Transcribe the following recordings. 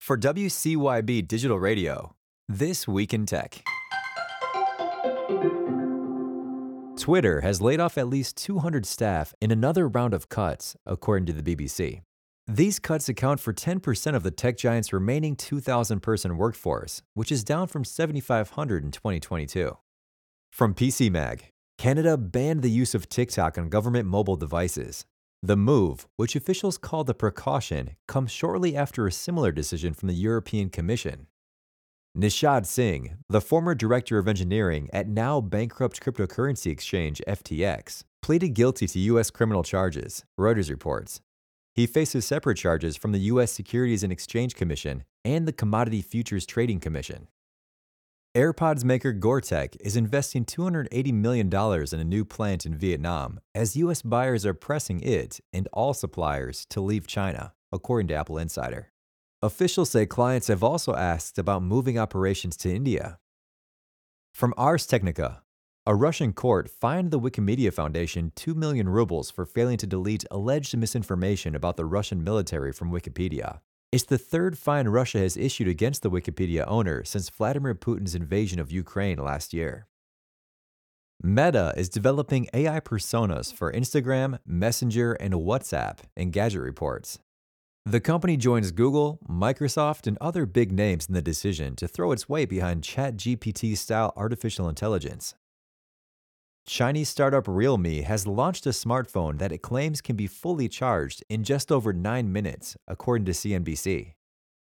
For WCYB Digital Radio, This Week in Tech. Twitter has laid off at least 200 staff in another round of cuts, according to the BBC. These cuts account for 10% of the tech giant's remaining 2,000 person workforce, which is down from 7,500 in 2022. From PC Mag, Canada banned the use of TikTok on government mobile devices. The move, which officials call the precaution, comes shortly after a similar decision from the European Commission. Nishad Singh, the former director of engineering at now bankrupt cryptocurrency exchange FTX, pleaded guilty to U.S. criminal charges, Reuters reports. He faces separate charges from the U.S. Securities and Exchange Commission and the Commodity Futures Trading Commission. AirPods maker Goertek is investing $280 million in a new plant in Vietnam as U.S. buyers are pressing it and all suppliers to leave China, according to Apple Insider. Officials say clients have also asked about moving operations to India. From Ars Technica, a Russian court fined the Wikimedia Foundation 2 million rubles for failing to delete alleged misinformation about the Russian military from Wikipedia. It's the third fine Russia has issued against the Wikipedia owner since Vladimir Putin's invasion of Ukraine last year. Meta is developing AI personas for Instagram, Messenger, and WhatsApp, Engadget reports. The company joins Google, Microsoft, and other big names in the decision to throw its weight behind ChatGPT style artificial intelligence. Chinese startup Realme has launched a smartphone that it claims can be fully charged in just over 9 minutes, according to CNBC.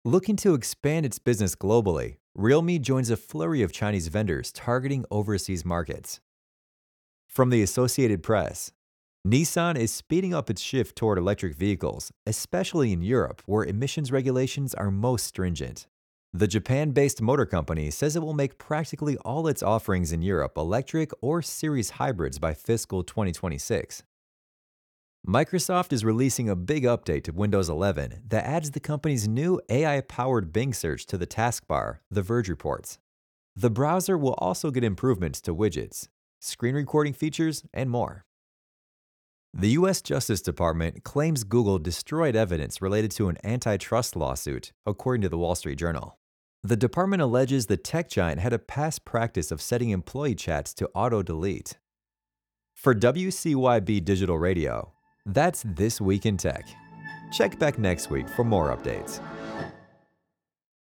Looking to expand its business globally, Realme joins a flurry of Chinese vendors targeting overseas markets. From the Associated Press, Nissan is speeding up its shift toward electric vehicles, especially in Europe, where emissions regulations are most stringent. The Japan based motor company says it will make practically all its offerings in Europe electric or series hybrids by fiscal 2026. Microsoft is releasing a big update to Windows 11 that adds the company's new AI powered Bing search to the taskbar, The Verge reports. The browser will also get improvements to widgets, screen recording features, and more. The U.S. Justice Department claims Google destroyed evidence related to an antitrust lawsuit, according to the Wall Street Journal. The department alleges the tech giant had a past practice of setting employee chats to auto delete. For WCYB Digital Radio, that's This Week in Tech. Check back next week for more updates.